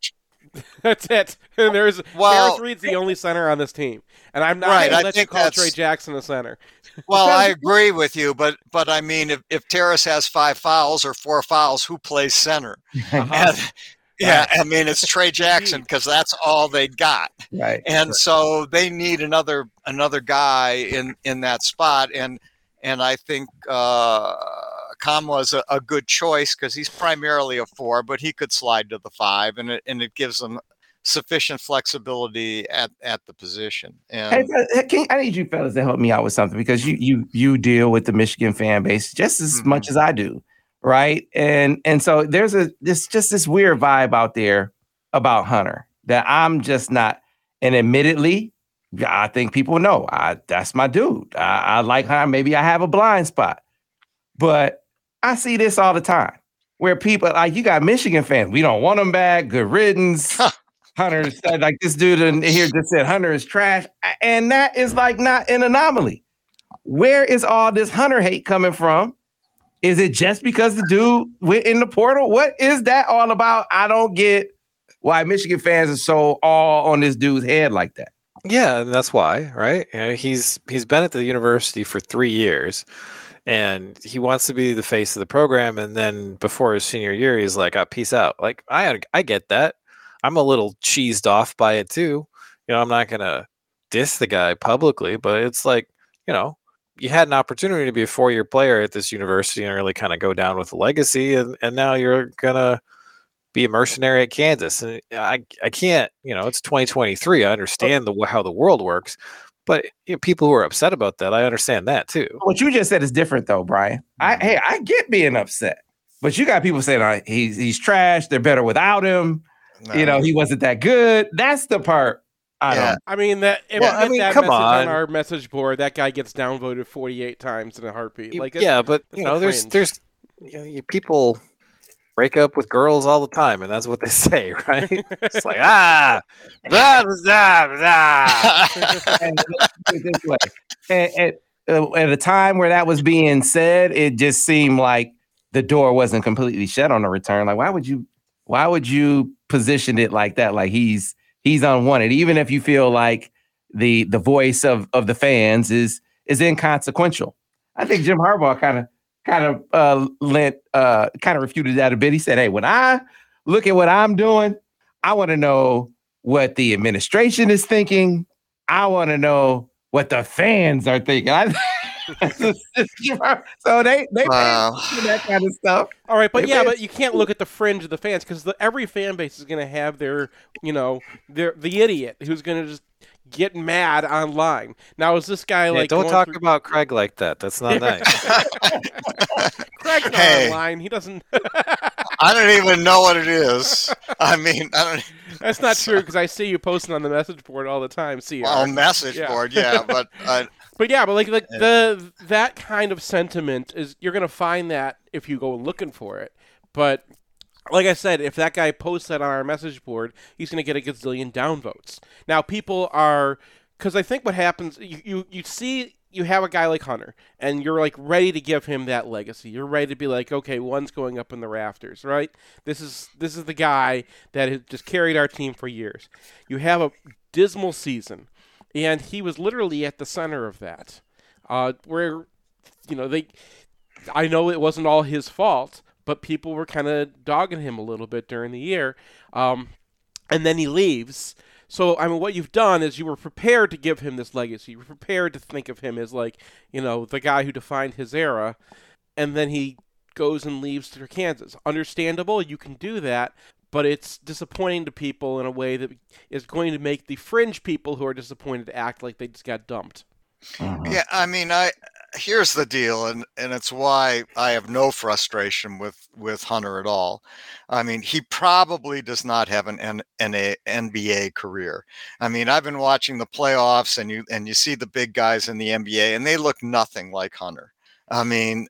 *laughs* That's it. *laughs* And there's well, Tarris Reed's the only center on this team, and I'm not right, going to let you call Trey Jackson the center. *laughs* well, I agree with you, but but I mean, if if Tarris has five fouls or four fouls, who plays center? Uh-huh. And, yeah, I mean it's Trey Jackson because that's all they got. Right. And right. so they need another another guy in in that spot, and and I think. uh Nkamhoua's a, a good choice because he's primarily a four, but he could slide to the five, and it and it gives them sufficient flexibility at, at the position. And hey, King, I need you fellas to help me out with something because you you you deal with the Michigan fan base just as mm-hmm. much as I do, right? And and so there's a this just this weird vibe out there about Hunter that I'm just not. And admittedly, I think people know I that's my dude. I, I like Hunter. Maybe I have a blind spot, but I see this all the time where people like you got Michigan fans. We don't want them back. Good riddance. *laughs* Hunter said like this dude in here just said Hunter is trash, and that is like not an anomaly. Where is all this Hunter hate coming from? Is it just because the dude went in the portal? What is that all about? I don't get why Michigan fans are so all on this dude's head like that. Yeah, that's why, right? You know, he's he's been at the university for three years and he wants to be the face of the program. And then before his senior year, he's like, oh, "Peace out." Like I, I get that. I'm a little cheesed off by it too. You know, I'm not gonna diss the guy publicly, but it's like, you know, you had an opportunity to be a four year player at this university and really kind of go down with a legacy, and and now you're gonna be a mercenary at Kansas. And uh, I I can't, you know, it's 2023. I oh. understand the how the world works, but you know, people who are upset about that, I understand that too. What you just said is different, though, Brian. I mm-hmm. hey, I get being upset, but you got people saying oh, he's he's trash. They're better without him. No. You know, he wasn't that good. That's the part. I yeah. don't. I mean that. If well, I mean, that come on. on. our message board, that guy gets downvoted forty eight times in a heartbeat. Like, yeah, but you know, there's there's you know, people break up with girls all the time, and that's what they *laughs* say, right? it's like *laughs* ah, blah, blah, blah. and, at, uh, at a time where that was being said, it just seemed like the door wasn't completely shut on the return. Like, why would you? Why would you position it like that? Like he's he's unwanted, even if you feel like the the voice of of the fans is is inconsequential. I think Jim Harbaugh kind of kind of uh, lent uh, kind of refuted that a bit. He said, "Hey, when I look at what I'm doing, I want to know what the administration is thinking. I want to know what the fans are thinking. I, *laughs* so they they wow. that kind of stuff. All right, but they yeah, but you can't look at the fringe of the fans because every fan base is going to have their, you know, their the idiot who's going to just get mad online. Now is this guy yeah, like? Don't talk through... about Craig like that. That's not *laughs* nice. Craig's not hey, online. He doesn't. *laughs* I don't even know what it is. I mean, I don't. *laughs* That's not true because I see you posting on the message board all the time. See, well, message yeah. board, yeah, but. Uh, but yeah, but like like yeah. the that kind of sentiment is you're gonna find that if you go looking for it. But like I said, if that guy posts that on our message board, he's going to get a gazillion downvotes. Now, people are because I think what happens, you, you you see, you have a guy like Hunter, and you're like ready to give him that legacy. You're ready to be like, okay, one's going up in the rafters, right? This is this is the guy that has just carried our team for years. You have a dismal season, and he was literally at the center of that, uh, where you know they. I know it wasn't all his fault, but people were kind of dogging him a little bit during the year. Um, and then he leaves. So, I mean, what you've done is you were prepared to give him this legacy. You were prepared to think of him as, like, you know, the guy who defined his era. And then he goes and leaves for Kansas. Understandable, you can do that, but it's disappointing to people in a way that is going to make the fringe people who are disappointed act like they just got dumped. Mm-hmm. Yeah, I mean, I here's the deal, and and it's why I have no frustration with with Hunter at all. I mean, he probably does not have an, an, an NBA career. I mean, I've been watching the playoffs, and you and you see the big guys in the NBA, and they look nothing like Hunter. I mean,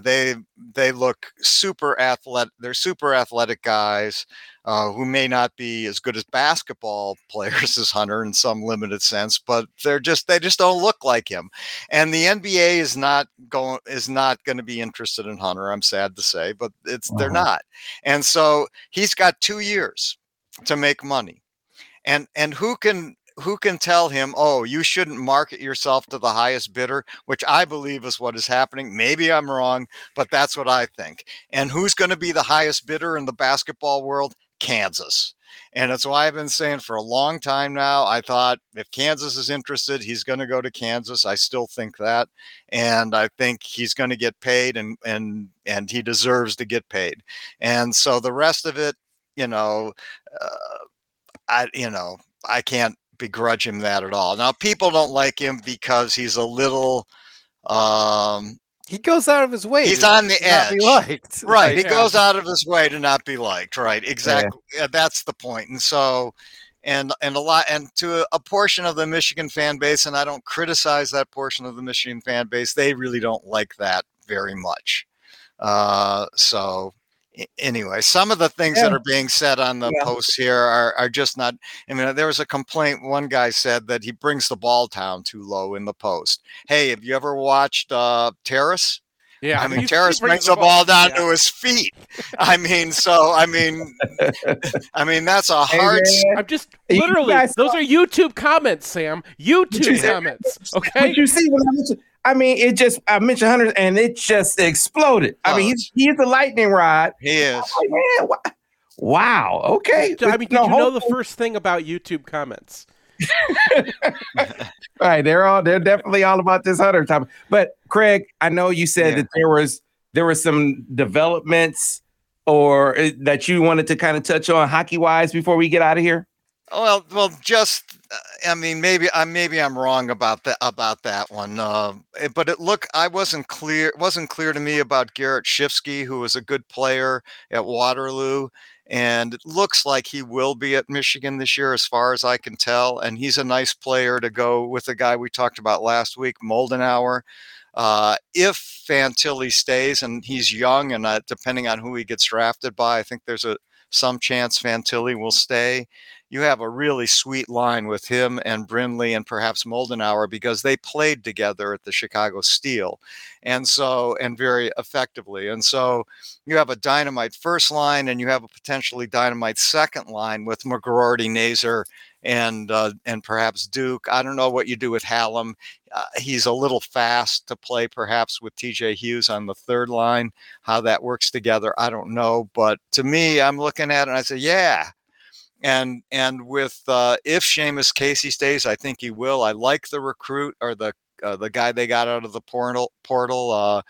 they they look super athletic. They're super athletic guys uh, who may not be as good as basketball *laughs* players as Hunter in some limited sense, but they're just they just don't look like him. And the NBA is not going is not going to be interested in Hunter. I'm sad to say, but it's uh-huh. they're not. And so he's got two years to make money. And and who can who can tell him, oh, you shouldn't market yourself to the highest bidder, which I believe is what is happening. Maybe I'm wrong, but that's what I think. And who's going to be the highest bidder in the basketball world? Kansas. And that's why I've been saying for a long time now. I thought if Kansas is interested, he's going to go to Kansas. I still think that, and I think he's going to get paid, and and and he deserves to get paid. And so the rest of it, you know, uh, I you know I can't begrudge him that at all. Now, people don't like him because he's a little. Um, he goes out of his way. He's on the edge. Liked. *laughs* Right. He yeah. goes out of his way to not be liked. Right. Exactly. Yeah. That's the point. And so, and and a lot, and to a, a portion of the Michigan fan base, and I don't criticize that portion of the Michigan fan base. They really don't like that very much. Uh, so anyway, some of the things yeah. that are being said on the yeah. posts here are, are just not. I mean, there was a complaint. One guy said that he brings the ball down too low in the post. Hey, have you ever watched uh, Tarris? Yeah, I mean, Tarris brings the ball, down yeah. to his feet. I mean, so I mean, *laughs* I mean that's a hard. I'm just literally. Those are YouTube comments, Sam. YouTube comments. *laughs* Okay. Did you see what I mentioned? I mean, it just I mentioned Hunter, and it just exploded. I mean, he's he's a lightning rod. He is. Like, man, wow. Okay. I mean, did no, you know the first thing about YouTube comments? *laughs* right, they're all they're definitely all about this Hunter topic. But Craig, I know you said yeah. that there was there were some developments or uh, that you wanted to kind of touch on hockey wise before we get out of here. Well, well, just I mean, maybe I maybe I'm wrong about that about that one. Uh, but it look I wasn't clear. Wasn't clear to me about Garrett Schifsky, who was a good player at Waterloo, and it looks like he will be at Michigan this year, as far as I can tell. And he's a nice player to go with the guy we talked about last week, Moldenhauer. Uh, if Fantilli stays and he's young, and uh, depending on who he gets drafted by, I think there's a some chance Fantilli will stay you have a really sweet line with him and Brindley and perhaps Moldenhauer because they played together at the Chicago Steel. And so, and very effectively. And so you have a dynamite first line and you have a potentially dynamite second line with McGroarty, Nazar, and uh, and perhaps Duke. I don't know what you do with Hallum. Uh, he's a little fast to play, perhaps with T.J. Hughes on the third line. How that works together, I don't know. But to me, I'm looking at it and I say, yeah, and and with uh, if Seamus Casey stays, I think he will. I like the recruit or the uh, the guy they got out of the portal portal, uh,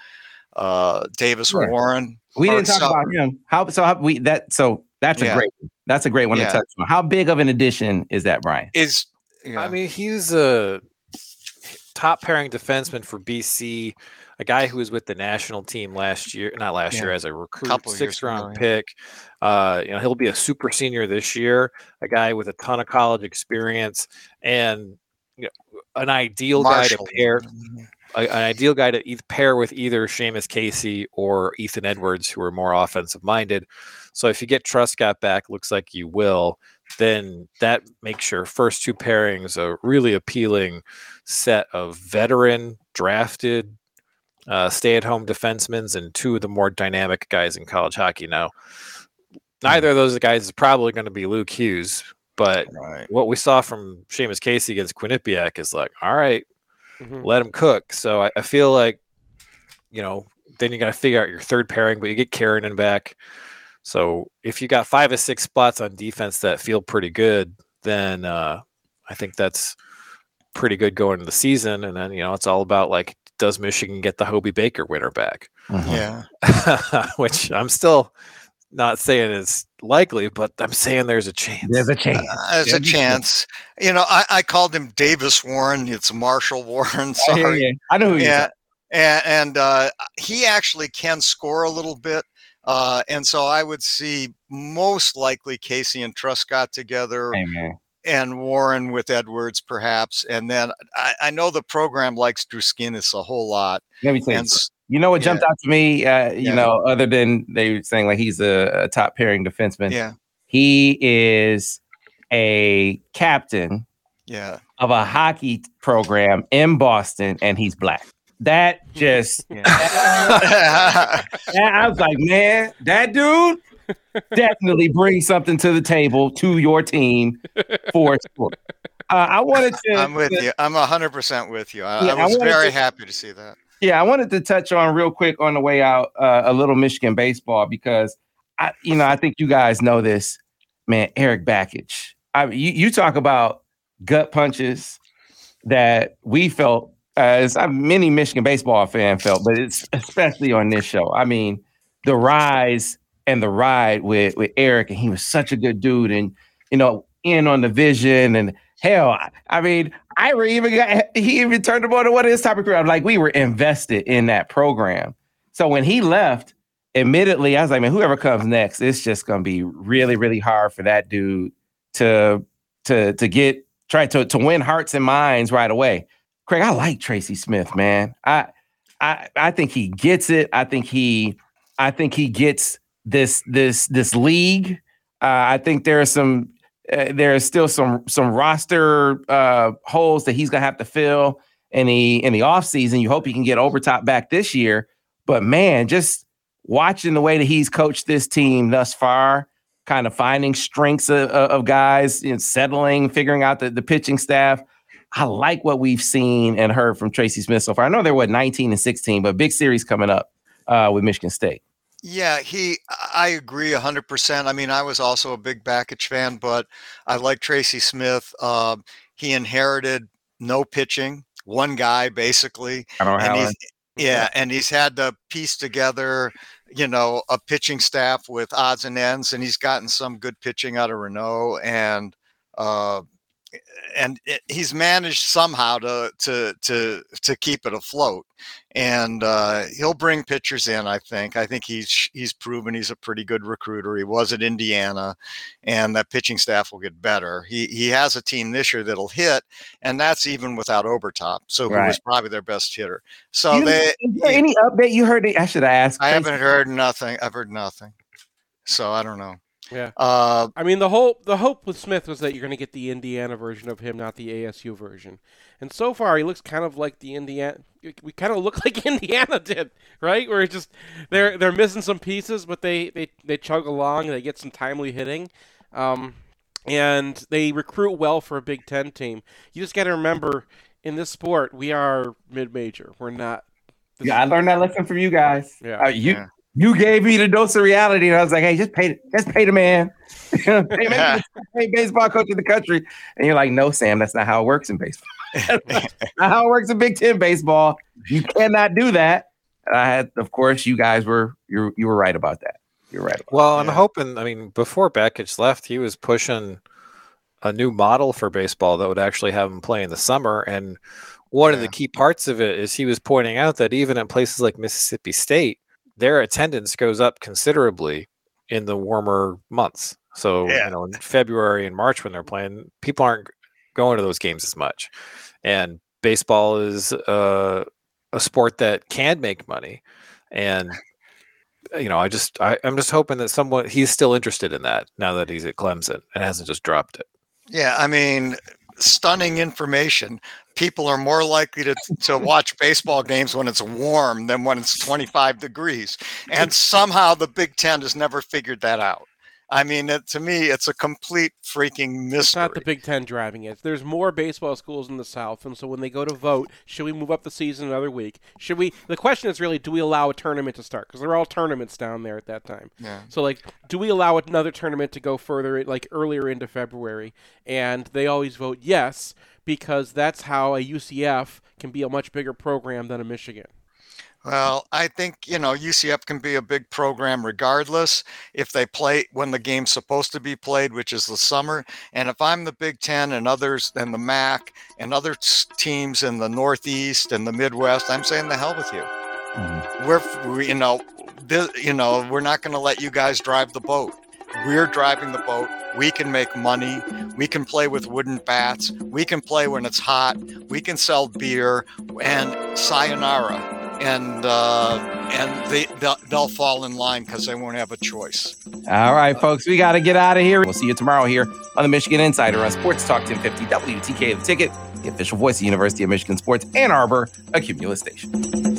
uh, Davis sure. Warren. We didn't talk so, about him. How so? How, we that so that's yeah. a great that's a great one yeah. to touch on. How big of an addition is that, Brian? Is yeah. I mean he's a top pairing defenseman for BC a guy who was with the national team last year, not last yeah. year as a recruit, sixth round ago, pick. Uh, you know, he'll be a super senior this year. A guy with a ton of college experience and you know, an ideal Marshall. guy to pair. Mm-hmm. A, an ideal guy to either pair with either Seamus Casey or Ethan Edwards, who are more offensive minded. So if you get Truscott back, looks like you will, then that makes your first two pairings a really appealing set of veteran drafted uh, stay-at-home defensemen and two of the more dynamic guys in college hockey. Now, neither of those guys is probably going to be Luke Hughes, but right. what we saw from Seamus Casey against Quinnipiac is like, all right, mm-hmm. let him cook. So I, I, feel like, you know, then you got to figure out your third pairing, but you get Keranen back. So if you got five or six spots on defense that feel pretty good, then uh, I think that's pretty good going into the season. And then you know it's all about like does Michigan get the Hobey Baker winner back? Mm-hmm. Yeah. *laughs* Which I'm still not saying is likely, but I'm saying there's a chance. There's a chance. Uh, there's a chance. You know, I, I, called him Davis Warren. It's Marshall Warren. *laughs* Sorry. I, I know who yeah. And, and uh, he actually can score a little bit. Uh, and so I would see most likely Casey and Truscott together. Amen and Warren with Edwards, perhaps. And then I, I know the program likes Druskinis a whole lot. Let me tell you. Know what jumped yeah. out to me? Uh, you yeah. know, other than they saying like he's a, a, top pairing defenseman. Yeah, he is a captain. Yeah, of a hockey program in Boston, and he's black. That *laughs* just, yeah. *laughs* I was like, man, that dude definitely bring something to the table to your team for sport. Uh, I wanted to. I'm with to, you. I'm hundred percent with you. I, yeah, I was I very to, happy to see that. Yeah, I wanted to touch on real quick on the way out uh, a little Michigan baseball because I, you know, I think you guys know this, man. Erik Bakich. I, you, you talk about gut punches that we felt as many Michigan baseball fan felt, but it's especially on this show. I mean, the rise and the ride with with Erik, and he was such a good dude, and you know, in on the vision and hell, I, I mean, I even got he even turned him on to one of his topic career. Like we were invested in that program. So when he left, admittedly, I was like, man, whoever comes next, it's just gonna be really, really hard for that dude to to to get try to to win hearts and minds right away. Craig, I like Tracy Smith, man. I I I think he gets it. I think he I think he gets this this this league. Uh, I think there are some uh, there are still some some roster uh, holes that he's gonna have to fill in the in the off season. You hope he can get Obertop back this year, but man, just watching the way that he's coached this team thus far, kind of finding strengths of, of guys, you know, settling, figuring out the, the pitching staff. I like what we've seen and heard from Tracy Smith so far. I know they're what 19 and 16, but big series coming up uh, with Michigan State. Yeah, he. I agree hundred percent. I mean, I was also a big Bakich fan, but I like Tracy Smith. Uh, he inherited no pitching, one guy basically. I don't and Yeah, and he's had to piece together, you know, a pitching staff with odds and ends, and he's gotten some good pitching out of Renault and. Uh, and it, he's managed somehow to to to to keep it afloat and uh, he'll bring pitchers in i think. I think he's he's proven he's a pretty good recruiter. He was at indiana and that pitching staff will get better. He he has a team this year that'll hit and that's even without Obertop, so right. who was probably their best hitter. So you, they any update you heard? I should ask i haven't heard nothing i've heard nothing. So i don't know yeah. Uh, I mean, the whole the hope with Smith was that you're going to get the Indiana version of him, not the ASU version. And so far, he looks kind of like the Indiana. We kind of look *laughs* like Indiana did, right? Where it's just they're they're missing some pieces, but they they they chug along. And they get some timely hitting, um, and they recruit well for a Big Ten team. You just got to remember, in this sport, we are mid major. We're not. Yeah, I learned that lesson from you guys. Yeah, uh, you yeah you gave me the dose of reality, and I was like, "Hey, just pay, just pay the man. they *laughs* make you *laughs* baseball coach in the country, and you're like, no, Sam, that's not how it works in baseball. *laughs* not how it works in Big Ten baseball. You cannot do that. And I had, of course, you guys were you you were right about that. You're right. well, I'm hoping. I mean, before Bakich left, he was pushing a new model for baseball that would actually have him play in the summer. And one yeah. of the key parts of it is he was pointing out that even in places like Mississippi State, their attendance goes up considerably in the warmer months. So yeah. you know, in February and March when they're playing, people aren't going to those games as much. And baseball is uh, a sport that can make money, and you know, I just I, I'm just hoping that someone he's still interested in that now that he's at Clemson and hasn't just dropped it. Yeah, I mean, stunning information. People are more likely to, to watch baseball games when it's warm than when it's 25 degrees. And somehow the Big Ten has never figured that out. I mean, it, to me, it's a complete freaking mystery. It's not the Big Ten driving it. There's more baseball schools in the South, and so when they go to vote, should we move up the season another week? Should we? The question is really, do we allow a tournament to start? Because they're all tournaments down there at that time. Yeah. So like, do we allow another tournament to go further, like earlier into February? And they always vote yes because that's how a UCF can be a much bigger program than a Michigan. Well, I think, you know, UCF can be a big program regardless if they play when the game's supposed to be played, which is the summer. And if I'm the Big Ten and others and the MAC and other teams in the Northeast and the Midwest, I'm saying the hell with you. Mm-hmm. We're, we, you know, this, you know, we're not going to let you guys drive the boat. We're driving the boat. We can make money. We can play with wooden bats. We can play when it's hot. We can sell beer and sayonara and uh, and they they'll, they'll fall in line because they won't have a choice. All right, folks, we got to get out of here. We'll see you tomorrow here on the Michigan Insider on Sports Talk 1050 WTK the Ticket, the official voice of the University of Michigan Sports Ann Arbor, a Cumulus station.